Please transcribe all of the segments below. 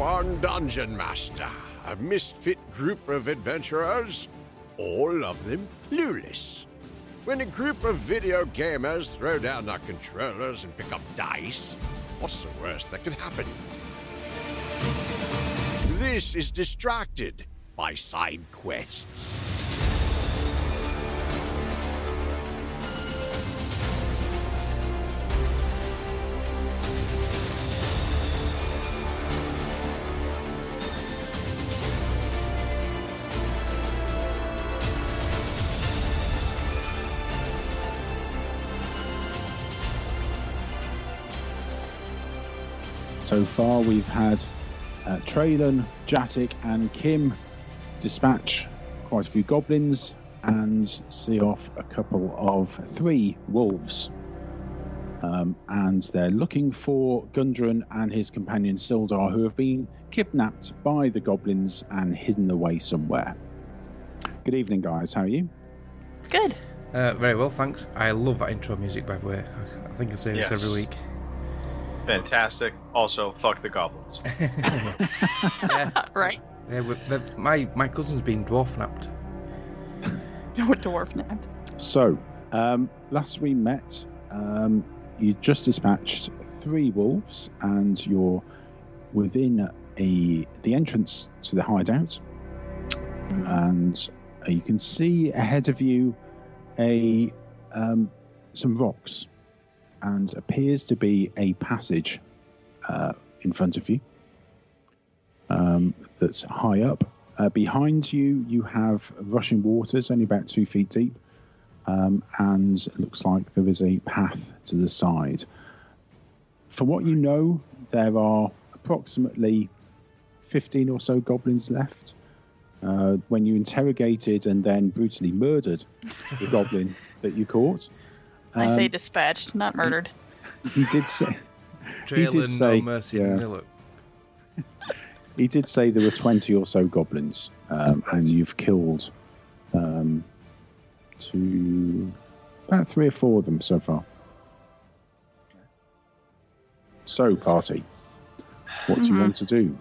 one dungeon master, a misfit group of adventurers, all of them clueless. When a group of video gamers throw down their controllers and pick up dice, what's the worst that could happen? This is Distracted by side quests. Far, we've had uh, Traylon, Jadek, and Kim dispatch quite a few goblins and see off a couple of three wolves. Um, and they're looking for Gundren and his companion Sildar, who have been kidnapped by the goblins and hidden away somewhere. Good evening, guys. How are you? Good. Uh, very well, thanks. I love that intro music, by the way. I, I think I say this every week. Fantastic. Also, fuck the goblins. right. Yeah, we- the- my my cousin's been dwarf napped. You're a dwarf napped. So, um, last we met, um, you just dispatched three wolves, and you're within a the entrance to the hideout, and uh, you can see ahead of you a um, some rocks, and appears to be a passage uh, in front of you um, that's high up. Uh, behind you, you have rushing waters, only about two feet deep, um, and looks like there is a path to the side. From what you know, there are approximately 15 or so goblins left. Uh, when you interrogated and then brutally murdered the goblin that you caught, I say um, dispatched, not murdered. he did say Trail did say- no mercy, yeah. Nillock. he did say there were 20 or so goblins, um, and you've killed um, two, about three or four of them so far. So, party, what do you Mhm. want to do?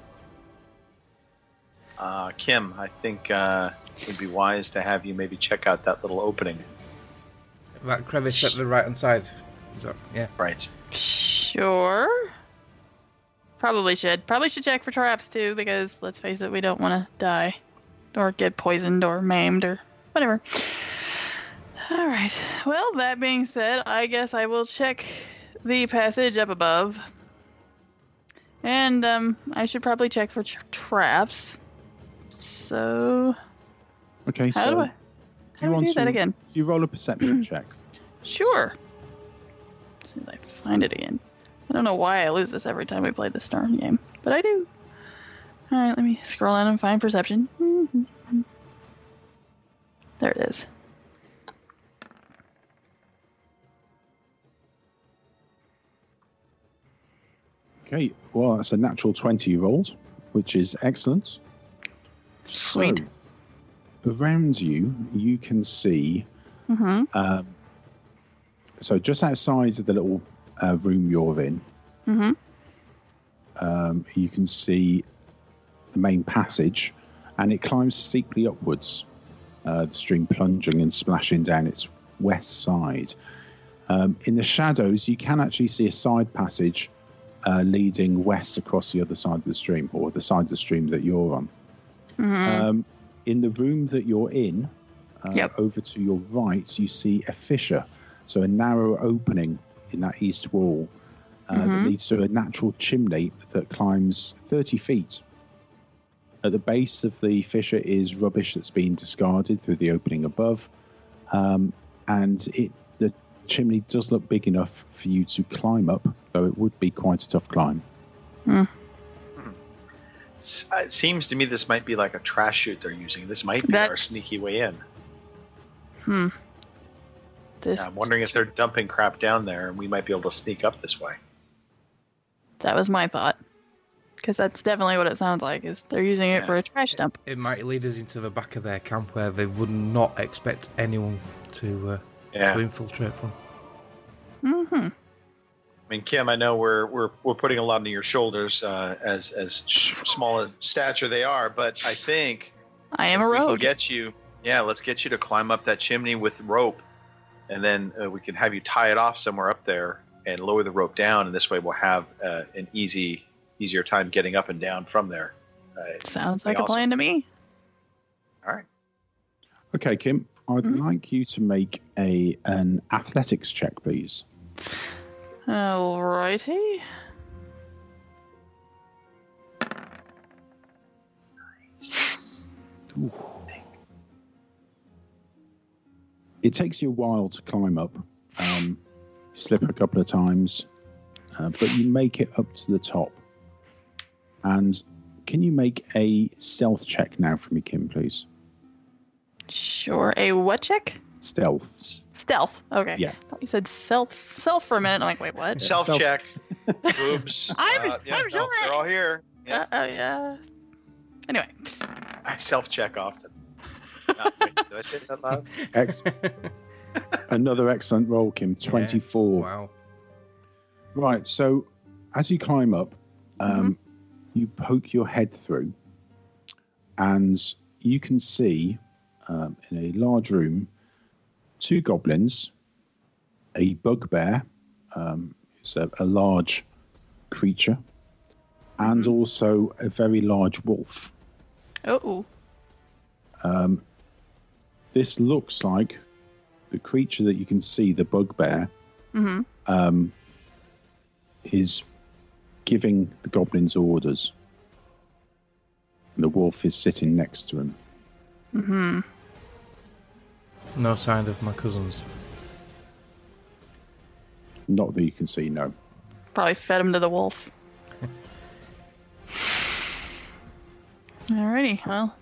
Uh, Kim, I think uh, it would be wise to have you maybe check out that little opening. That crevice at the right hand side. Is that, yeah. Right. Sure. Probably should. Probably should check for traps too, because let's face it, we don't want to die, or get poisoned, or maimed, or whatever. All right. Well, that being said, I guess I will check the passage up above, and um, I should probably check for tra- traps. So, Okay, how so do I? You do I want do that again? if you roll a perception check. Sure. As soon as I find it again. I don't know why I lose this every time we play the darn game, but I do. Alright, let me scroll in and find perception. There it is. Okay, well, that's a natural 20 you rolled, which is excellent. Sweet. So, around you, you can see Mm-hmm. Um, so just outside of the little uh, room you're in, Mm-hmm. um, you can see the main passage, and it climbs steeply upwards. Uh, the stream plunging and splashing down its west side. Um, in the shadows, you can actually see a side passage uh, leading west across the other side of the stream, or the side of the stream that you're on. Mm-hmm. Um, in the room that you're in, uh, Yep. over to your right, you see a fissure, so a narrow opening in that east wall uh, that Mhm. leads to a natural chimney that climbs 30 feet. At the base of the fissure is rubbish that's been discarded through the opening above, um, and it the chimney does look big enough for you to climb up, though it would be quite a tough climb. Uh, It seems to me this might be like a trash chute they're using. This might be our sneaky way in. Hmm. This, I'm wondering if they're dumping crap down there and we might be able to sneak up this way. That was my thought. Because that's definitely what it sounds like, is they're using it Yeah. for a trash dump. It might lead us into the back of their camp where they would not expect anyone to uh, Yeah. to infiltrate from. Mm-hmm. I mean, Kim, I know we're we're we're putting a lot on your shoulders uh, as as sh- small a stature they are, but I think I am a rope. we can rogue. get you. Yeah, let's get you to climb up that chimney with rope, and then uh, we can have you tie it off somewhere up there and lower the rope down, and this way we'll have uh, an easy easier time getting up and down from there. Uh, Sounds like a plan to me. all right. Okay, Kim, I'd Mhm. like you to make a an athletics check, please. Alrighty. Ooh. It takes you a while to climb up. Um, slip a couple of times, uh, but you make it up to the top. And can you make a stealth check now for me, Kim, please? Sure. A what check? Stealth. Stealth. Okay. Yeah. I thought you said self self for a minute. I'm like, wait, what? Self self- check. Boobs. I'm- uh, yeah, I'm no, sure. they're all here. Yeah. Uh, oh yeah. Anyway, I self check often. Not- wait, did I say that loud? Ex- another excellent roll, Kim. 24. Wow. Right. So as you climb up, um, you poke your head through, and you can see um, in a large room two goblins, a bugbear, um, it's a, a large creature, and also a very large wolf. oh, Um, this looks like the creature that you can see, the bugbear, mm-hmm. um, is giving the goblins orders. And the wolf is sitting next to him. Mm-hmm. No sign of my cousins. Not that you can see, no. Probably fed him to the wolf. Alrighty, well,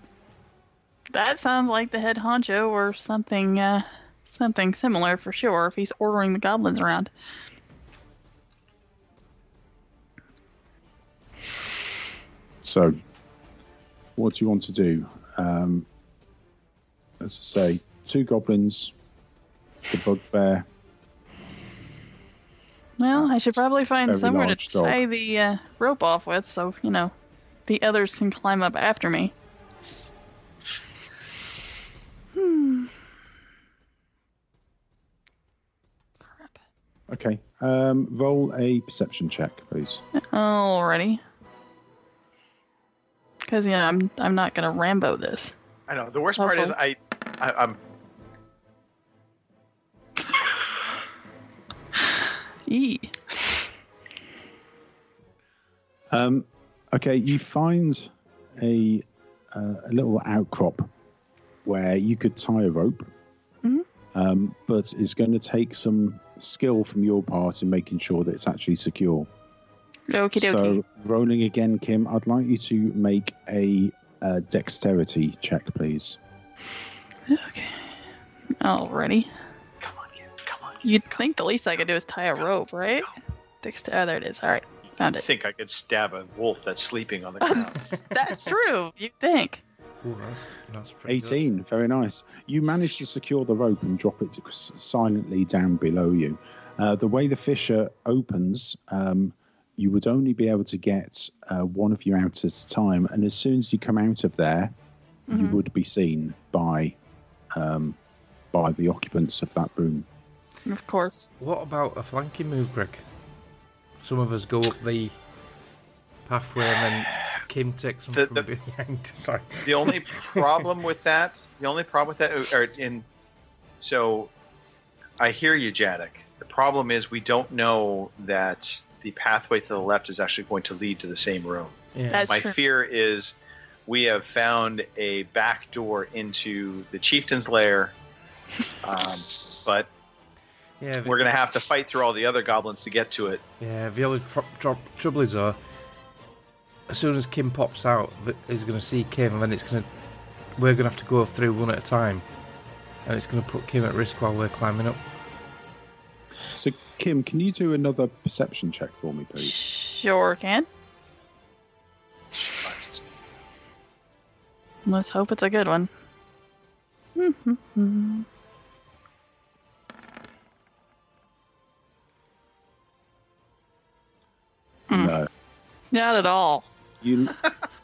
that sounds like the head honcho or something, uh, something similar for sure. If he's ordering the goblins around. So, what do you want to do? Um, as I say, two goblins, the bugbear. Well, I should probably find Very somewhere to large dog. tie the uh, rope off with, so you know, the others can climb up after me. Hmm. Crap. Okay. Um, roll a perception check, please. Alrighty. Because you know, I'm I'm not gonna Rambo this. I know. The worst part is I, I I'm Eee. Um, okay, you find a uh, a little outcrop where you could tie a rope, Mhm. um, but it's going to take some skill from your part in making sure that it's actually secure. Okie dokie. So, rolling again, Kim, I'd like you to make a, uh dexterity check, please. Okay. Alrighty. You'd think the least I could do is tie a rope, right? Dext- oh, there it is. All right, found I it. think I could stab a wolf that's sleeping on the ground. That's true. You think? Ooh, that's, that's pretty good. 18, very nice. You manage to secure the rope and drop it silently down below you. Uh, the way the fissure opens, um, you would only be able to get uh, one of you out at a time, and as soon as you come out of there, you Mhm. would be seen by um, by the occupants of that room. Of course. What about a flanking move, Greg? Some of us go up the pathway and then Kim takes them The- from the- behind. Sorry. the only problem with that, the only problem with that, or in, so, I hear you, Jadek. The problem is we don't know that the pathway to the left is actually going to lead to the same room. Yeah. That's My true. fear is we have found a back door into the chieftain's lair, um, but yeah, we're going to have to fight through all the other goblins to get to it. yeah, the only tr- tr- trouble is, though, as soon as Kim pops out, he's going to see Kim, and then it's going to. We're going to have to go through one at a time, and it's going to put Kim at risk while we're climbing up. So, Kim, can you do another perception check for me, please? Sure can. Let's hope it's a good one. Not at all. You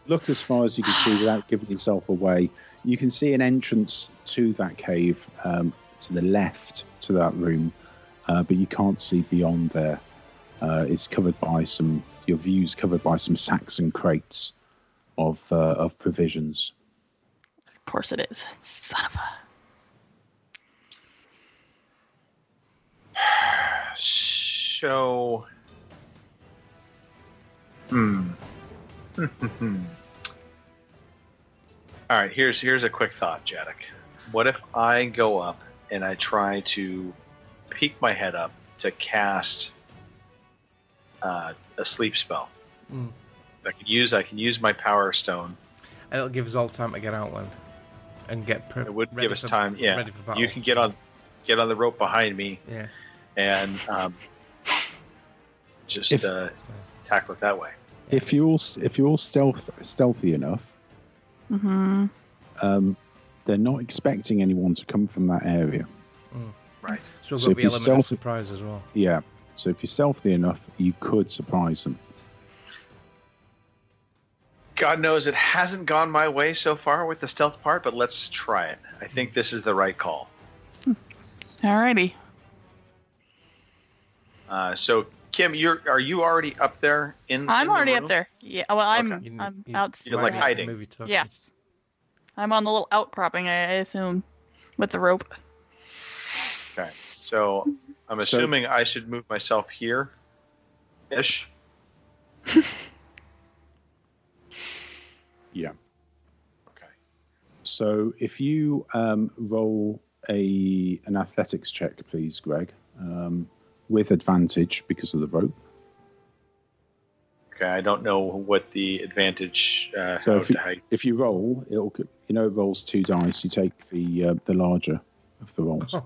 look as far as you can see without giving yourself away. You can see an entrance to that cave um, to the left to that room, uh, but you can't see beyond there. Uh, it's covered by some. Your view's covered by some sacks and crates of uh, of provisions. Of course it is. Son of a. So, hmm. All right, here's here's a quick thought, Jadek. What if I go up and I try to peek my head up to cast uh, a sleep spell? Mm. I can use I can use my power stone. And it'll give us all time to get out then. And get pre- It would give us for- time. Yeah, Ready for you can get on get on the rope behind me Yeah. and um, just If- uh, tackle it that way. If you're if you're stealth stealthy enough, Mm-hmm. um, they're not expecting anyone to come from that area. Right. So we've So got if the you element of stealth- surprise as well. Yeah. So if you're stealthy enough, you could surprise them. God knows it hasn't gone my way so far with the stealth part, but let's try it. I think this is the right call. Alrighty. Uh, so, Kim, you're are you already up there in? I'm in the already room? up there. Yeah. Well, I'm Okay. You- I'm you- out. You're, like, hiding. Movie. Yes. I'm on the little outcropping. I I assume, with the rope. Okay. So I'm So- assuming I should move myself here, ish. Yeah. Okay. So if you um, roll a an athletics check, please, Greg, um, with advantage because of the rope. Okay. I don't know what the advantage. Uh, So if you, if you roll, it'll you know it rolls two dice. You take the uh, the larger of the rolls.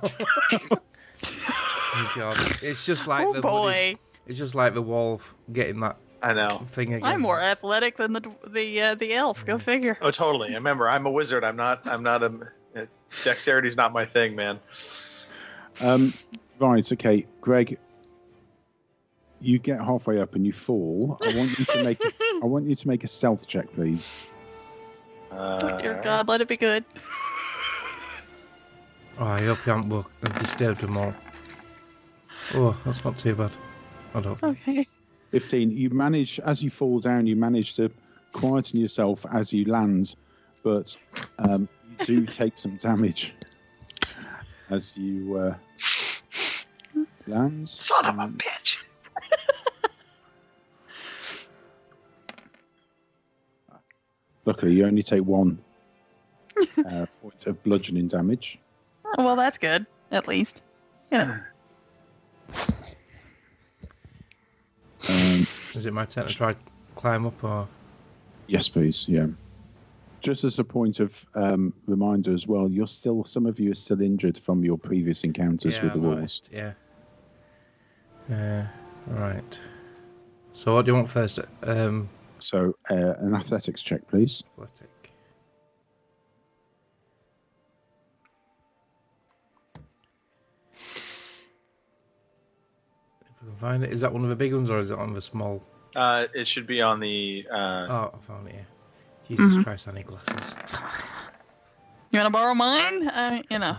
Oh, God. It's just like oh the bloody- boy, it's just like the wolf getting that I know. thing again. I'm more athletic than the the uh, the elf. Go figure. Oh, totally. Remember, I'm a wizard. I'm not. I'm not a. uh, Dexterity's not my thing, man. um, right. Okay, Greg. You get halfway up and you fall. I want you to make. I want you to make a stealth check, please. Uh, Oh dear God, let it be good. Oh, I hope you haven't woke, disturbed them all. Oh, that's not too bad. I don't think. Okay. 15 you manage as you fall down you manage to quieten yourself as you land but um, you do take some damage as you uh, land Son of a bitch. luckily you only take one uh, point of bludgeoning damage Oh, well, that's good. At least. You know. um, Is it my turn to try to climb up or? yes please yeah just as a point of um, reminder as well you're still some of you are still injured from your previous encounters yeah, with the I wolves Yeah. Yeah. Right. So what do you want first? Um, so uh, an athletics check please athletic. If I can find it, is that one of the big ones or is it one of the small? Uh, it should be on the. Uh, Oh, I found it here. Jesus Mhm. Christ, I need glasses. You want to borrow mine? Uh, you know.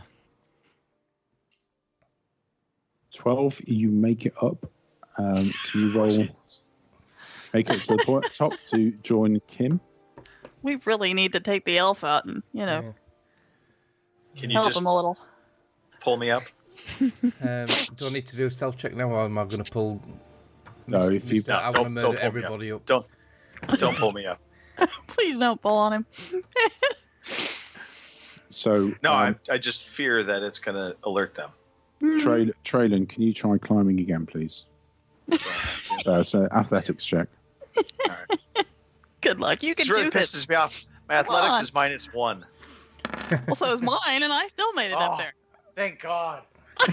12 you make it up um, can you roll make it to the point, top to join kim We really need to take the elf out and you know can you help just him a little. pull me up? Um, do I need to do a stealth check now, or am I going to pull? No, Mr. if you- Mr. I No, want to don't- don't murder pull me everybody up. Don't don't pull me up. Please don't pull on him. so No, um, I I just fear that it's gonna alert them. Trail, Traylon, can you try climbing again please uh, so athletics check Good luck. You can This really do this. pisses me off. My Come on. athletics is minus one. Well, so is mine, and I still made it Oh. up there. Thank God.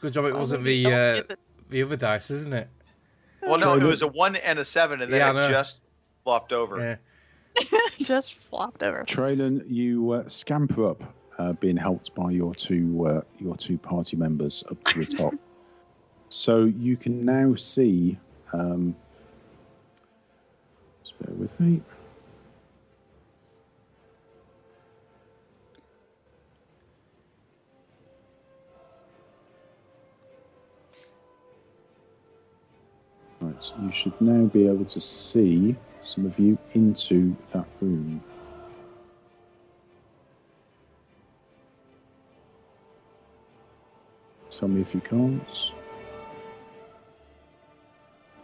Good job it wasn't the uh, the other dice, isn't it? Well, no, it was a one and a seven, and then Yeah, it just flopped over. Yeah. just flopped over. Traylon, you uh, scamper up uh, being helped by your two uh, your two party members up to the top so you can now see. Um, just bear with me. Right, so you should now be able to see some of you into that room. Tell me if you can't.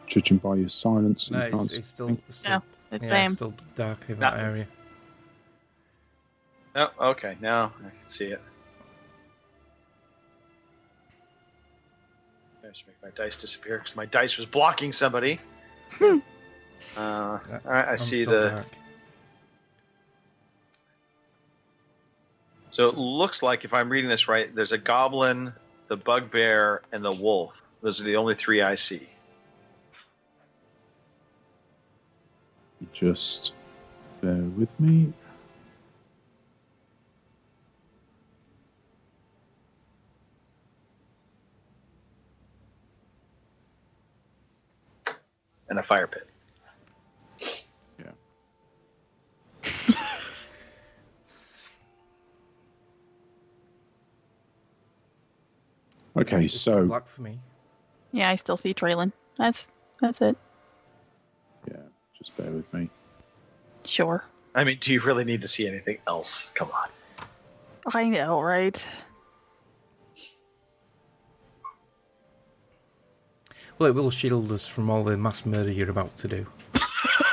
Judging by your silence, No, you it's, can't. it's still, it's still, No, it's yeah, it's still dark in No. that area. Oh, okay. Now I can see it. I just make my dice disappear because my dice was blocking somebody. uh, all right, I I'm see the. dark. So it looks like, if I'm reading this right, there's a goblin, the bugbear, and the wolf. Those are the only three I see. Just bear with me. And a fire pit. Okay, It's- it's still so black for me. Yeah, I still see Traylon. That's that's it. yeah, just bear with me. Sure. I mean, do you really need to see anything else? Come on. I know, right? Well, it will shield us from all the mass murder you're about to do.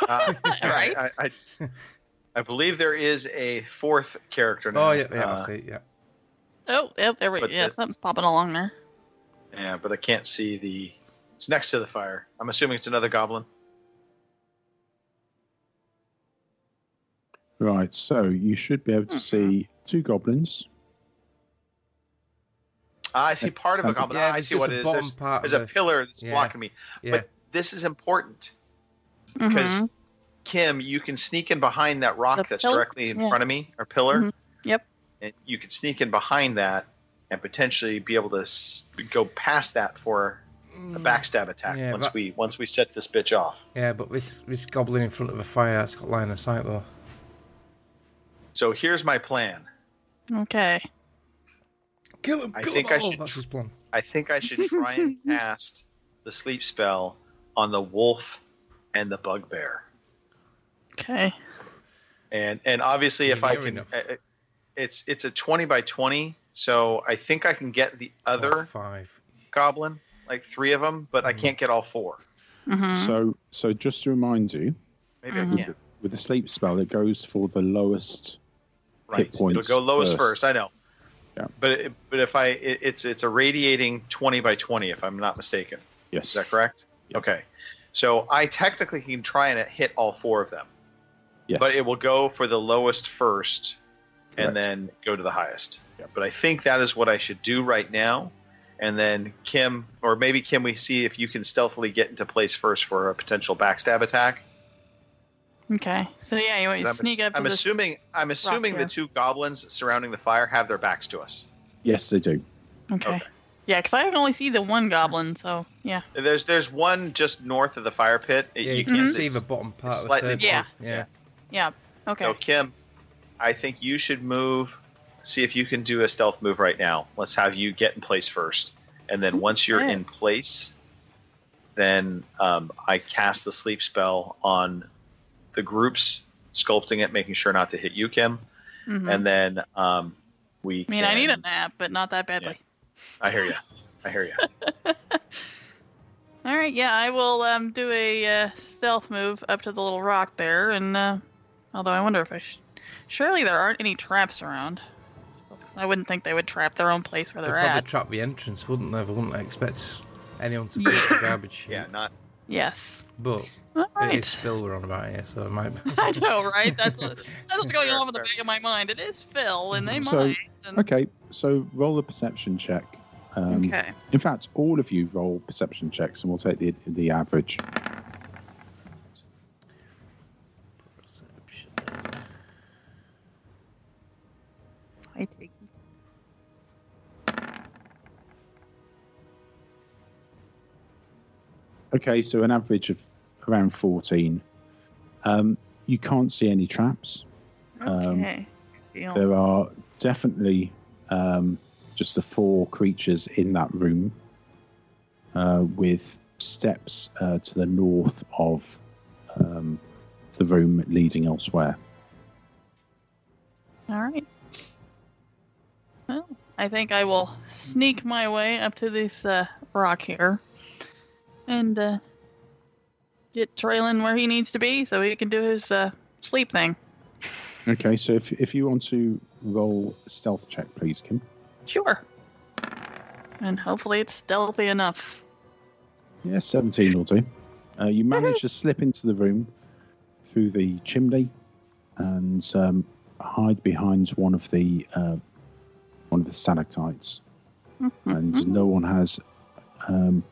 Uh, Right. I, I, I, I believe there is a fourth character now. Oh yeah, yeah, Uh, I see. Yeah, Oh, yep, there we go. But Yeah, the- something's popping along there. Yeah, but I can't see the. It's next to the fire. I'm assuming it's another goblin. Right, so you should be able to Mhm. see two goblins. I see part of a goblin. yeah. Ah, I there's see what it is. There's, part there's of a pillar that's Yeah. blocking me. yeah. But this is important because Mhm. Kim, you can sneak in behind that rock The that's pillar? directly in Yeah. front of me or pillar. Mhm. Yep. And you can sneak in behind that and potentially be able to s- go past that for a backstab attack Mm. Yeah, once but- we once we set this bitch off. Yeah, but this this goblin in front of a fire that's got line of sight though. So here's my plan. Okay. Kill him! I think them I all! should- That's his plan. I think I should try and cast the sleep spell on the wolf and the bugbear. Okay. And and obviously, if I can, enough. uh, it's it's a twenty by twenty. So I think I can get the other five. goblin, like three of them, but I Mhm. can't get all four. hmm So, so just to remind you, Maybe Mhm. I can. with the sleep spell, it goes for the lowest. Right. points It'll go lowest first. first. I know. Yeah. But it, but if I it, it's it's a radiating twenty by twenty, if I'm not mistaken. Yes. Is that correct? Yeah. Okay. So I technically can try and hit all four of them, Yes. but it will go for the lowest first, and Correct. then go to the highest. Yeah. But I think that is what I should do right now. And then Kim, or maybe Kim, we see if you can stealthily get into place first for a potential backstab attack. Okay. So yeah, you want to 'Cause I'm, sneak up I'm this- assuming I'm assuming the two goblins surrounding the fire have their backs to us. yes, they do. Okay. Okay. Yeah, because I can only see the one goblin, so yeah. There's there's one just north of the fire pit. Yeah, you, you can can't see the bottom part of the slightly- circle. Yeah. yeah. Yeah. Okay. So Kim, I think you should move. See if you can do a stealth move right now. Let's have you get in place first, and then once you're Okay. in place, then um, I cast the sleep spell on the groups, sculpting it, making sure not to hit you, Kim, Mhm. and then um, we. I mean, I need a nap, but not that badly. I hear you. I hear you. All right. Yeah, I will um do a uh, stealth move up to the little rock there, and uh, although I wonder if I sh- surely there aren't any traps around. I wouldn't think they would trap their own place where They'd they're probably at. trap the entrance, wouldn't they? They wouldn't expect anyone to put the garbage chute. Yeah, not. Yes. But All it right. is Phil we're on about here, so it might be. I know, right? That's what, that's what's going on in the back of my mind. It is Phil, and they So, might. And, Okay, so roll a perception check. Um, okay. In fact, all of you roll perception checks, and we'll take the the average. I take it. Okay, so an average of around 14. Um, you can't see any traps. Um, Okay. Deal. There are definitely um, just the four creatures in that room uh, with steps uh, to the north of um, the room leading elsewhere. All right. I think I will sneak my way up to this uh, rock here and uh, get Traylon where he needs to be so he can do his uh, sleep thing. Okay, so if, if you want to roll stealth check, please, Kim. Sure. And hopefully it's stealthy enough. Yeah, 17 will do. Uh, you manage to slip into the room through the chimney and um, hide behind one of the uh, one of the stalactites, and no one has. Um,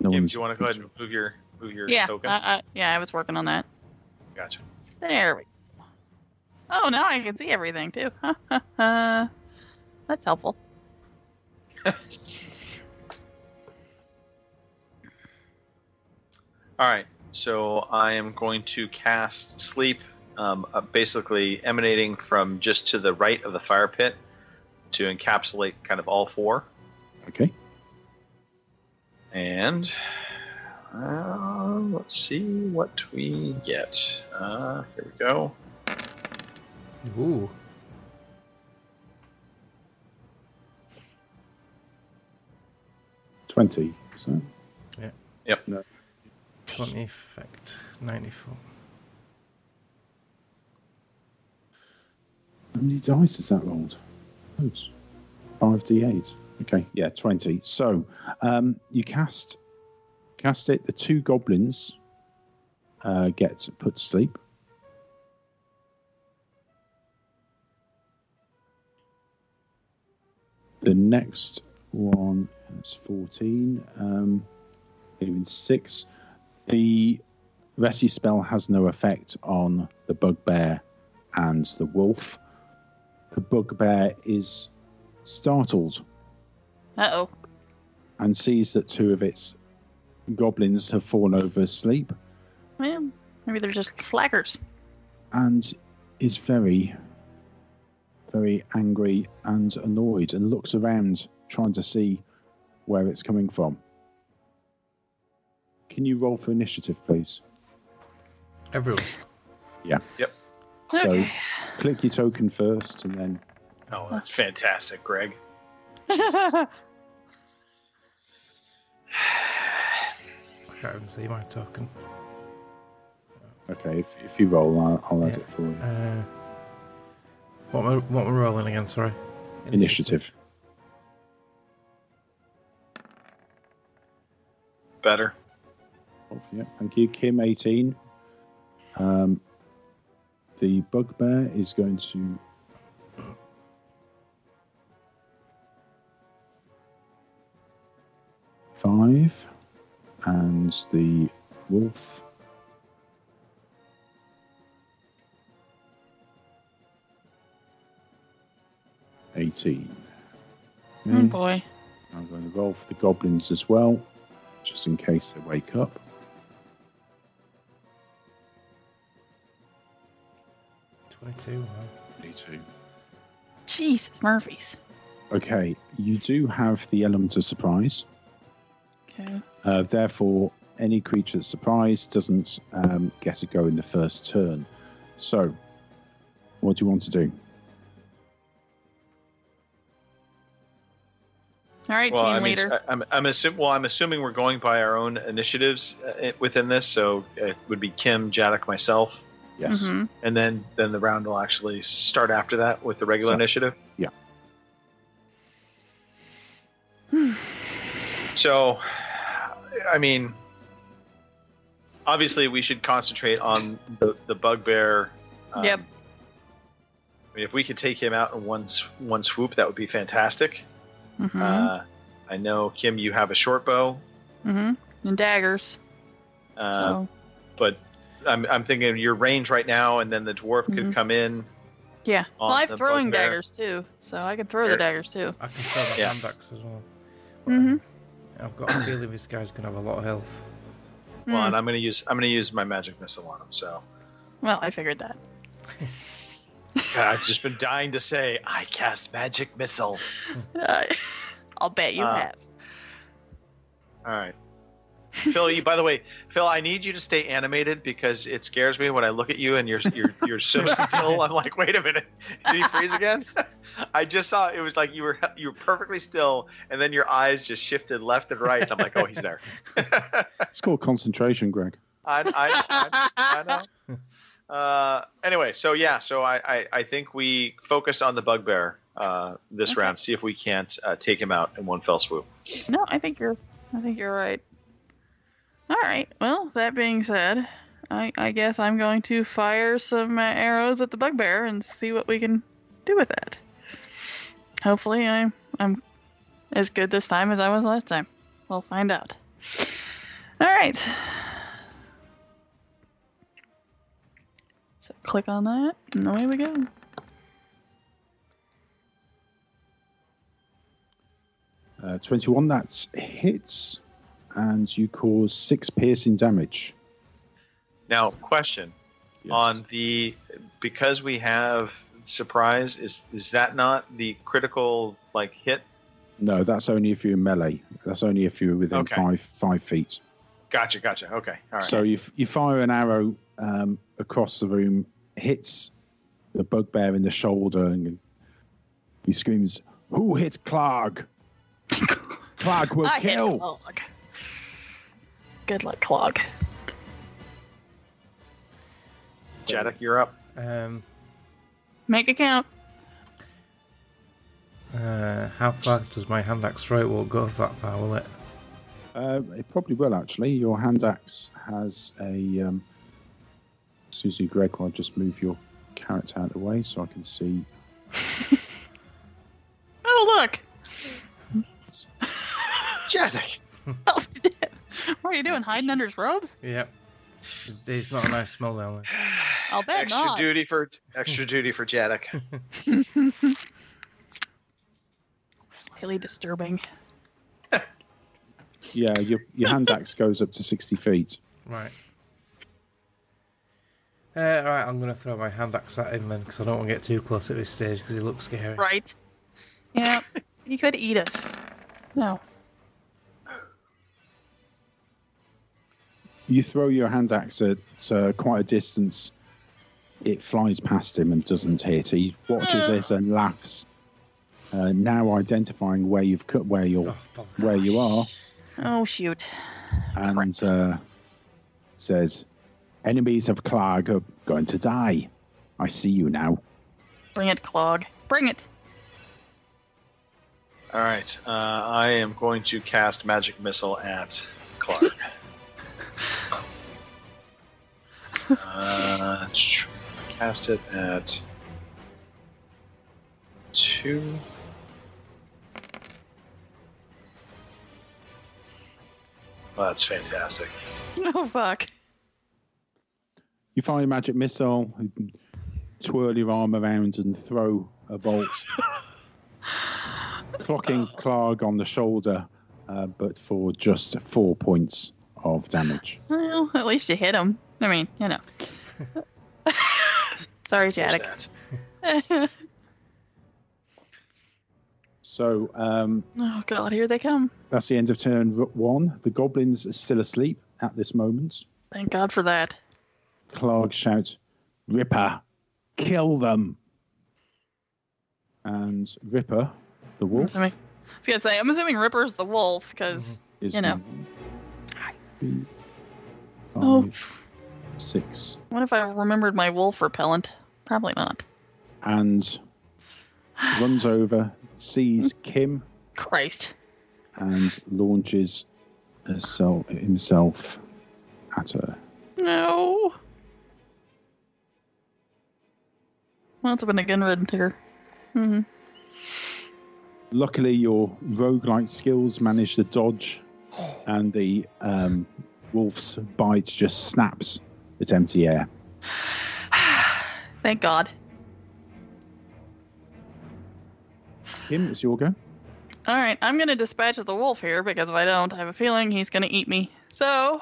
no Kim, do you want to go ahead and move your move your yeah, token? I, I, yeah, I was working on that. Gotcha. There we go. Oh, now I can see everything too. That's helpful. All right, so I am going to cast sleep, um, uh, basically emanating from just to the right of the fire pit to encapsulate kind of all four. Okay. And uh, let's see what we get. Uh, here we go. Ooh. Twenty. So 20 effect. 94. How many dice is that rolled? D eight. Okay, yeah, twenty. So um, you cast cast it. The two goblins uh, get put to sleep. The next one is 14, um, even 6. The rescue spell has no effect on the bugbear and the wolf. The bugbear is startled Uh oh. and sees that two of its goblins have fallen over asleep Well, maybe they're just slackers. and is very, very angry and annoyed and looks around trying to see where it's coming from. Can you roll for initiative, please? Everyone. So- Okay. Click your token first and then. Oh, that's fantastic, Greg. I can't even see my token. Okay, if, if you roll, I'll, I'll add Yeah. it for you. Uh, what am I, what am I rolling again? Sorry. Initiative. Better. Oh, yeah, thank you. Kim, 18. Um, the bugbear is going to. Five. And the wolf. Eighteen. oh boy. I'm going to roll for the goblins as well, just in case they wake up. 22. wow. 22. Jesus, Murphy's. Okay, you do have the element of surprise. Okay. Uh, therefore, any creature that's surprised doesn't um, get a go in the first turn. So, what do you want to do? All right, Well, team I mean, leader. I- I'm, I'm assuming. Well, I'm assuming we're going by our own initiatives uh, within this. So it would be Kim, Jadek, myself, Yes. Mhm. and then then the round will actually start after that with the regular So- initiative. yeah. So, I mean, obviously, we should concentrate on the, the bugbear. Um, Yep. I mean, if we could take him out in one one swoop, that would be fantastic. Mhm. Uh, I know Kim, you have a short bow, Mm-hmm. And daggers. uh, so but I'm, I'm thinking your range right now, and then the dwarf could Mhm. come in. yeah. Well, I have throwing bugbear. daggers too, so I can throw Here. the daggers too. I can throw the Yeah. hand axe as well. Mhm. I've got a feeling this guy's gonna have a lot of health. Well, Hmm. and I'm gonna use I'm gonna use my magic missile on him. So Well, I figured that. God, I've just been dying to say I cast magic missile. Uh, I'll bet you Uh, have. All right. Phil, you, by the way, Phil, I need you to stay animated because it scares me when I look at you and you're you're you're so still. I'm like, wait a minute, did he freeze again? I just saw it was like you were you were perfectly still, and then your eyes just shifted left and right. I'm like, oh, he's there. It's called concentration, Greg. I, I, I, I know. Uh, anyway, so yeah, so I, I, I think we focus on the bugbear uh, this Okay. round. See if we can't uh, take him out in one fell swoop. No, I think you're. I think you're right. All right. Well, that being said, I, I guess I'm going to fire some uh, arrows at the bugbear and see what we can do with that. Hopefully, I'm I'm as good this time as I was last time. We'll find out. All right. So click on that, and away we go. Uh, 21, that's hits, and you cause six piercing damage. Now, question Yes. on the because we have surprise is is that not the critical like hit? No, that's only if you're melee. That's only if you're within Okay. five five feet. Gotcha, gotcha. Okay, all right. So you you fire an arrow um, across the room, hits the bugbear in the shoulder, and he screams, "Who hit Klarg? Klarg will I hit kill." Clog. Good luck, Clog. Jadek, you're up. Um, Make it count. uh, how far does my hand axe throw? It won't go that far, will it? Uh, it probably will actually. Your hand axe has a. Um, Susie Greg, I'll just move your character out of the way so I can see. you doing? Hiding under his robes? Yep. It's not a nice smell down there. I'll bet extra not. duty for extra duty for Jadek. Really disturbing. Yeah, your your hand axe goes up to sixty feet. Right. Uh, right, I'm going to throw my hand axe at him then, because I don't want to get too close at this stage, because he looks scary. Right. Yeah, he could eat us. No. You throw your hand axe at uh, quite a distance. It flies past him and doesn't hit. He watches this and laughs. Uh, now identifying where you've cut, where you're, Oh, where you are, Oh, shoot. and uh, says, "Enemies of Klarg are going to die. I see you now." Bring it, Clog. Bring it. All right, uh, I am going to cast magic missile at Klarg. Uh, cast it at two. Well, that's fantastic. Oh, fuck. You fire a magic missile, twirl your arm around, and throw a bolt, clocking Klarg on the shoulder, uh, but for just four points of damage. Well, at least you hit him. I mean, you know. Sorry, There's Jadek. that. So um, oh, God, here they come. that's the end of turn one. The goblins are still asleep at this moment. Thank God for that. Klarg shouts, Ripper, kill them. And Ripper, the I'm wolf, assuming, I was gonna say, I'm assuming Ripper's the wolf, because is you know. three, Oh. Six, what if I remembered my wolf repellent? Probably not. and runs over, sees Kim, Christ. and launches herself, himself at her. No. Well, it's been a good run, Tigger. hmm Luckily, your roguelike skills manage to dodge, and the um, wolf's bite just snaps at empty air. Thank God. Kim, it's your go. All right, I'm gonna dispatch the wolf here because if I don't, I have a feeling he's gonna eat me. So,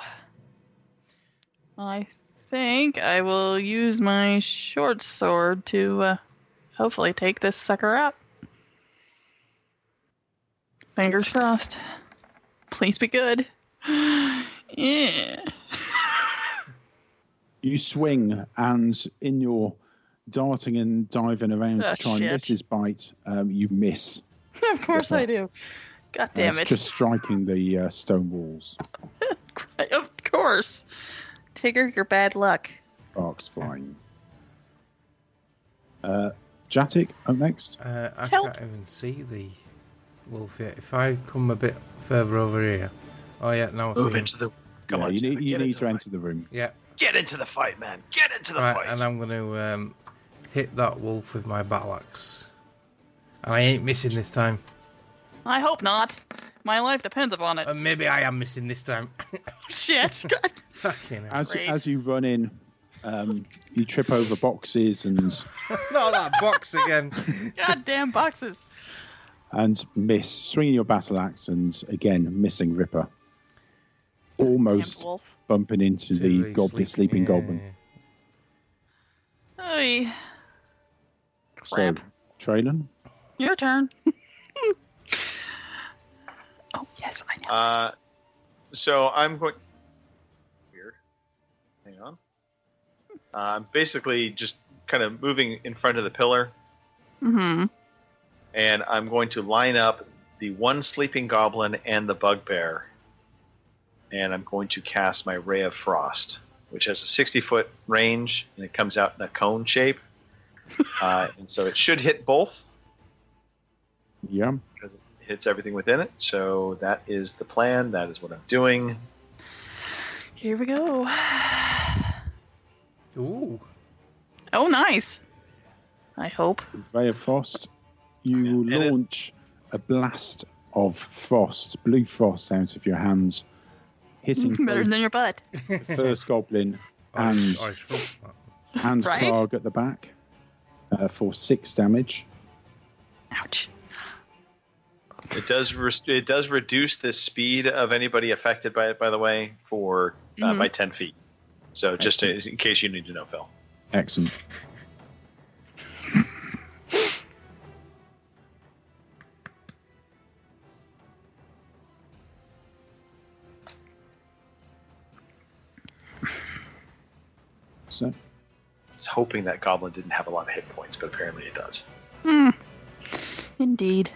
I think I will use my short sword to uh, hopefully take this sucker out. Fingers crossed. Please be good. yeah. You swing, and in your darting and diving around Ah, to try and shit. miss his bite, um, you miss. of course I do. God damn It's it. Just striking the uh, stone walls. Of course. Tigger, your bad luck. Sparks flying. Uh, Jadek, up next. Uh, I Help. can't even see the wolf yet. If I come a bit further over here. Oh, yeah, now I see Move into the. Come Yeah, on, you need you need to the enter the room. Yeah, fight. Get into the fight, man. Get into the right, fight. and I'm going to um, hit that wolf with my battle axe. And I ain't missing this time. I hope not. My life depends upon it. And maybe I am missing this time. Shit. God. Fucking. As Great. as you run in, um, you trip over boxes and Not that box again. Goddamn boxes. and miss, swinging your battle axe and again missing Ripper. Almost bumping into To the goblin, sleeping goblin. Oy. Crap. So, Traylon, Your turn. oh, yes, I know. Uh, so I'm going. Weird. Hang on. Uh, I'm basically just kind of moving in front of the pillar, mm-hmm. and I'm going to line up the one sleeping goblin and the bugbear, and I'm going to cast my Ray of Frost, which has a 60 foot range, and it comes out in a cone shape. uh, and so it should hit both yeah, because it hits everything within it. So that is the plan. That is what I'm doing. Here we go. Ooh. Oh, nice. I hope. Ray of Frost. You And it- launch a blast of frost, blue frost, out of your hands, hitting Better both than your butt. the first goblin And- Irish folk. and Right. Klarg at the back uh, for six damage. Ouch. It does res- it does reduce the speed of anybody affected by it. By the way, for uh, Mhm. by ten feet. So just to, in case you need to know, Phil. Excellent. So, I was hoping that goblin didn't have a lot of hit points, but apparently it does. Hmm. Indeed.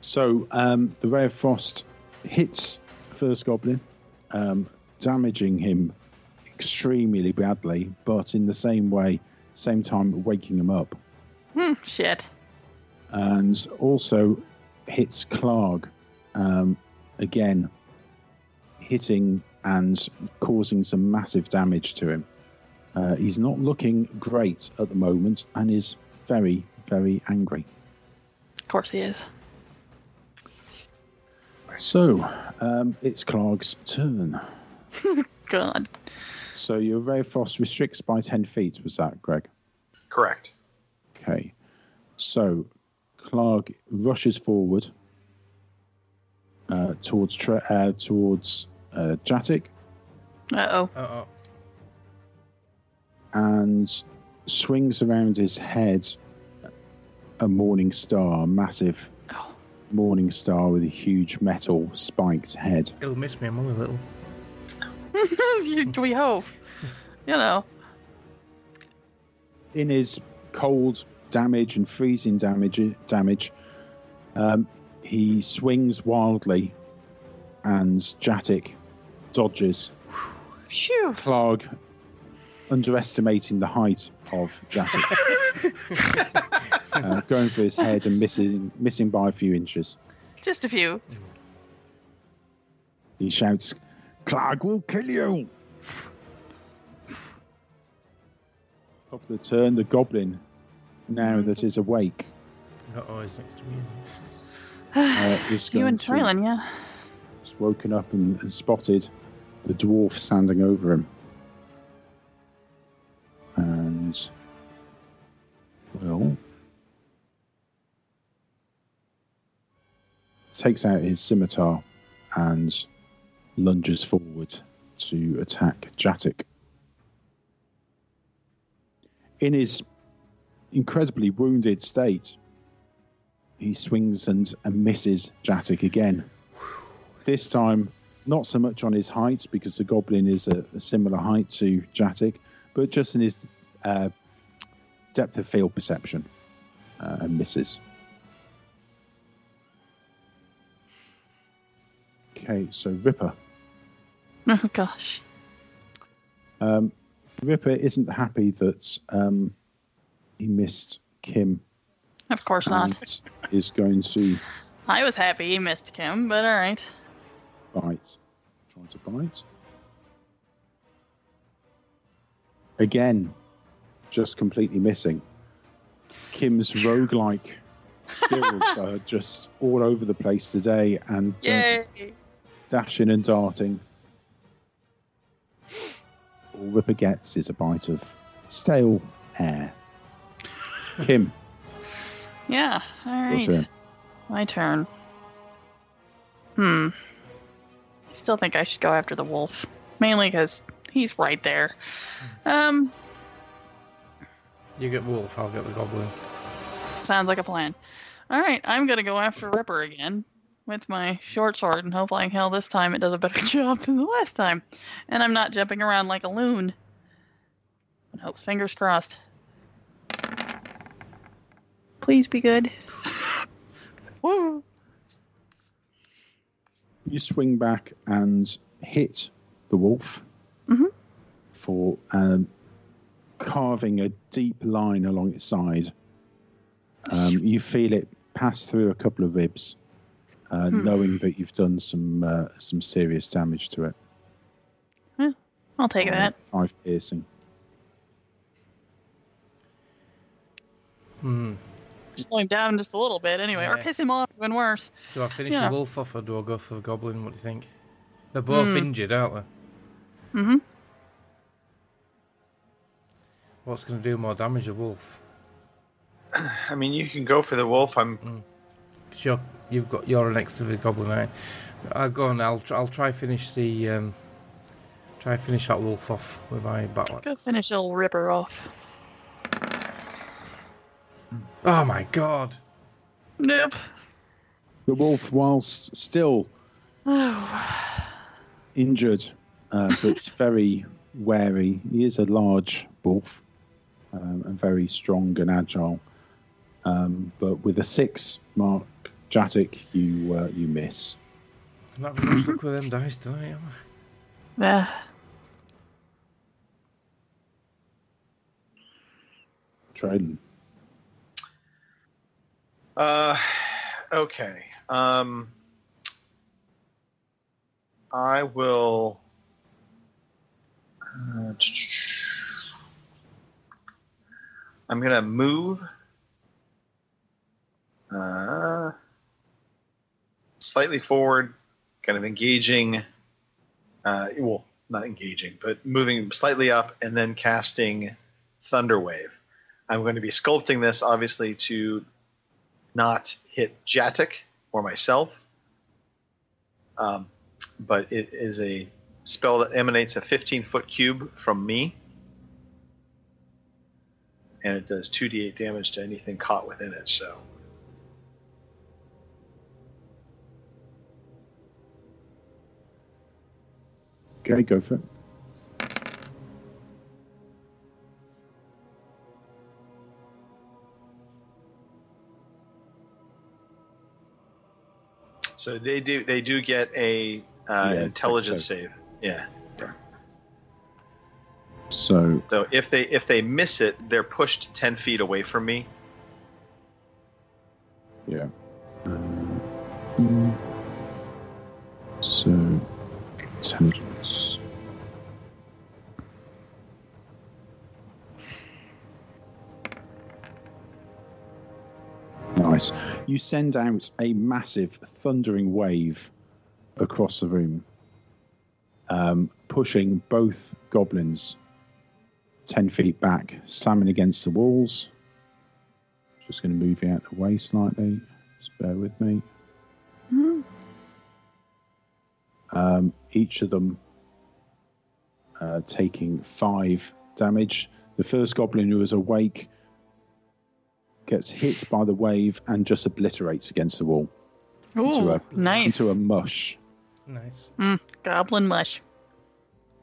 so um, the ray of frost hits first goblin, um, damaging him extremely badly, but in the same way, same time waking him up. Hmm. Shit. and also hits Klarg um, again, hitting and causing some massive damage to him. Uh, he's not looking great at the moment and is very, very angry. Of course he is. So um, it's Klarg's turn. God. So your Ray of Frost restricts by 10 feet, was that, Greg? Correct. Okay. So Klarg rushes forward uh, towards tre- uh, towards uh, Jadek Uh oh. Uh-oh. and swings around his head a morning star, a massive Oh. morning star with a huge metal spiked head. It'll miss me. I'm only little. we hope. You know. In his cold damage and freezing damage, damage, um, he swings wildly, and Jadek dodges. Phew. Klarg underestimating the height of Jadek, uh, going for his head and missing missing by a few inches. Just a few. He shouts, "Klarg will kill you!" Top of the turn, the goblin, now that is awake, Uh-oh, he's next to me. uh, is you and to Traylon, yeah. Woken up and, and spotted the dwarf standing over him. And will takes out his scimitar and lunges forward to attack Jadek. In his incredibly wounded state, he swings and, and misses Jadek again. This time, not so much on his height, because the goblin is a, a similar height to Jadek, but just in his uh, depth of field perception uh, and misses. Okay, so Ripper. Oh gosh. Um, Ripper isn't happy that um, he missed Kim Of course not. is going to I was happy he missed Kim, but all right. Bite. Trying to bite. Again, just completely missing. Kim's roguelike skills are just all over the place today and uh, dashing and darting. All Ripper gets is a bite of stale air. Kim, Yeah. all right. your turn. My turn. Hmm. I still think I should go after the wolf, mainly because he's right there. Um, You get wolf, I'll get the goblin. sounds like a plan. All right, I'm gonna go after Ripper again with my short sword, and hopefully, hell, this time it does a better job than the last time, and I'm not jumping around like a loon. And hopes, fingers crossed. Please be good. Woo! You swing back and hit the wolf Mhm. for um, carving a deep line along its side. Um, you feel it pass through a couple of ribs, uh, Hmm. knowing that you've done some uh, some serious damage to it. I'll take that. Five piercing. Hmm. Slow him down just a little bit, anyway, or Yeah. piss him off even worse. Do I finish Yeah. the wolf off or do I go for the goblin? What do you think? They're both Hmm. injured, aren't they? Mm-hmm. What's going to do more damage, a wolf? I mean, you can go for the wolf. I'm. Cause you're, you've got you're next to the goblin. Right? I'll go on. I'll tr- I'll try finish the um, try finish that wolf off with my battle. Go axe. finish old Ripper off. Oh my god! Nope. The wolf, whilst still injured uh, but very wary, he is a large wolf um, and very strong and agile. Um, but with a six mark, Jadek, you uh, you miss. I'm not having much luck with them dice tonight. Am I? Yeah. Traden. Uh, okay. Um, I will. Uh, I'm gonna move. Uh, slightly forward, kind of engaging. Uh, well, not engaging, but moving slightly up, and then casting Thunderwave. I'm going to be sculpting this, obviously, to not hit Jadek or myself. Um, but it is a spell that emanates a 15 foot cube from me. And it does 2d8 damage to anything caught within it. So Okay, go for it. So they do they do get a uh, Yeah, intelligence save. Yeah. So So if they if they miss it, they're pushed 10 feet away from me. yeah. Um, mm, so intelligence. You send out a massive thundering wave across the room, um, pushing both goblins 10 feet back, slamming against the walls. Just going to move you out of the way slightly. Just bear with me. Mhm. Um, each of them uh, taking five damage. The first goblin who was awake gets hit by the wave and just obliterates against the wall Ooh, a- nice. into a mush. Nice. Mm, goblin mush.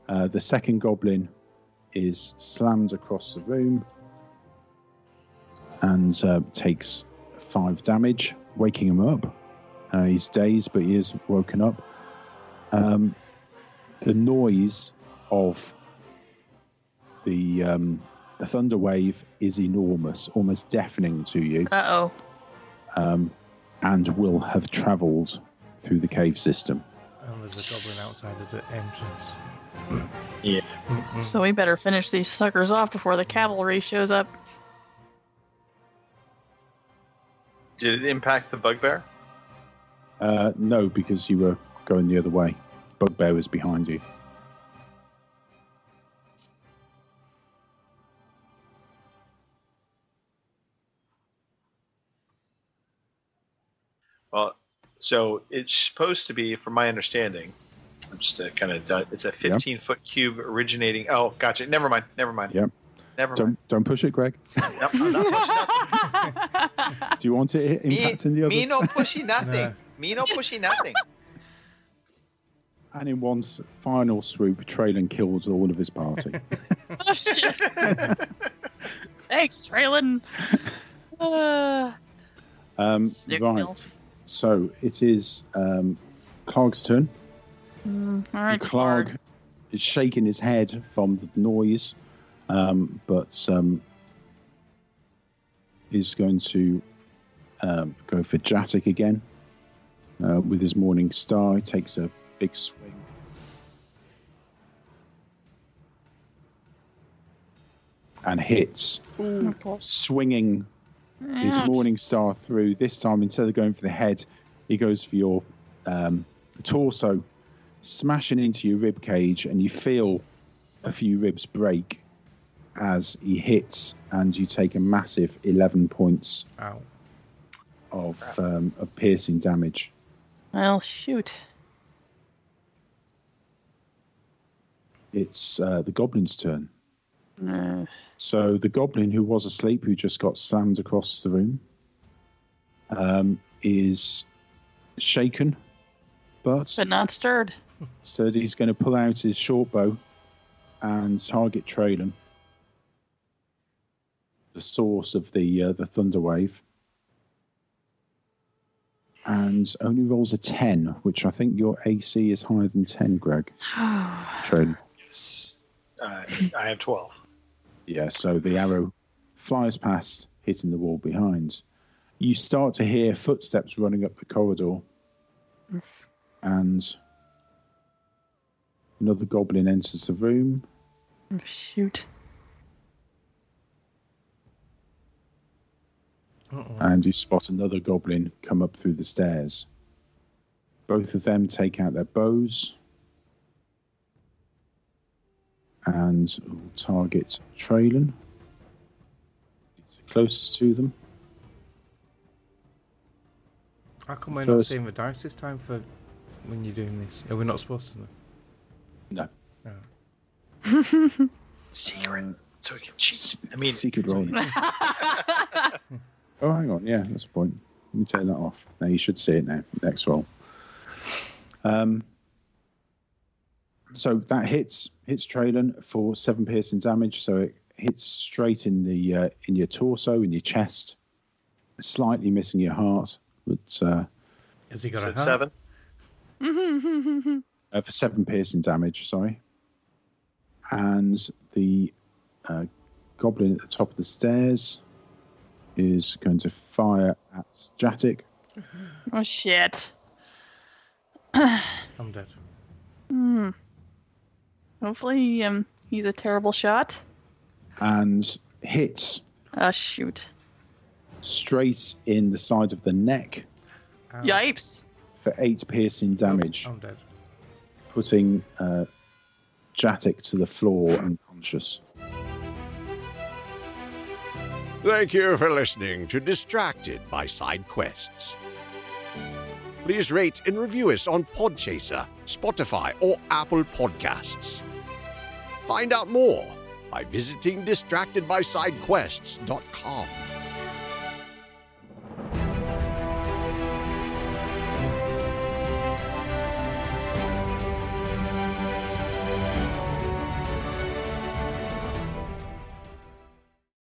Uh, the second goblin is slammed across the room and uh, takes five damage, waking him up. Uh, he's dazed, but he is woken up. Um, the noise of the um, the thunder wave is enormous, almost deafening to you, Uh oh. um, and will have travelled through the cave system. And there's a goblin outside of the entrance. Yeah. Mm-mm. So we better finish these suckers off before the cavalry shows up. Did it impact the bugbear? Uh, no, because you were going the other way. Bugbear was behind you. Well, so it's supposed to be, from my understanding, I'm just uh, kind of, it's a 15 foot cube originating. Oh, gotcha. Never mind. Never mind. Yep. Never mind. Don't don't push it, Greg. Nope, I'm not pushing. Do you want to it me, impacting the others? me no pushy nothing. No. Me no pushy nothing. And in one final swoop, Traylon kills all of his party. oh shit. Thanks, Traylon. Uh, um, right. milk. So it is um, Klarg's turn. Mm, all right, Klarg Klarg. is shaking his head from the noise, um, but um, is going to um, go for Jadek again uh, with his Morning Star. He takes a big swing. And hits, Of course. swinging his Ouch. Morning Star through. This time, instead of going for the head, he goes for your um, torso, smashing into your rib cage, and you feel a few ribs break as he hits, and you take a massive 11 points Ow. of, um, of piercing damage. Well, shoot. It's uh, the goblin's turn. So the goblin who was asleep, who just got slammed across the room, um, is shaken, but but not stirred. said he's going to pull out his short bow and target Traylon, the source of the uh, the thunder wave, and only rolls a ten, which I think your AC is higher than ten, Greg. Traylon. Yes. Uh, I have 12. Yeah, so the arrow flies past, hitting the wall behind. You start to hear footsteps running up the corridor, and another goblin enters the room. Oh, shoot. Uh-oh. and you spot another goblin come up through the stairs. Both of them take out their bows and we'll target Traylon. It's closest to them. How come we're not seeing the dice this time for when you're doing this? Are we not supposed to? know? No. No. Secret. So we can cheat. I mean, secret roll. oh, hang on. Yeah, that's a point. Let me take that off. Now you should see it now. Next roll. Um. So that hits hits Traylon for seven piercing damage. So it hits straight in the uh, in your torso, in your chest, slightly missing your heart, but uh, Has he got a heart? seven? uh, for seven piercing damage. Sorry. And the uh, goblin at the top of the stairs is going to fire at Jadek. oh shit. I'm dead. Hmm. Hopefully, um, he's a terrible shot. and hits Oh shoot. straight in the side of the neck Ow. Yipes. for eight piercing damage, I'm dead. putting uh, Jadek to the floor unconscious. Thank you for listening to Distracted by Side Quests. Please rate and review us on Podchaser, Spotify, or Apple Podcasts. Find out more by visiting distractedbysidequests.com.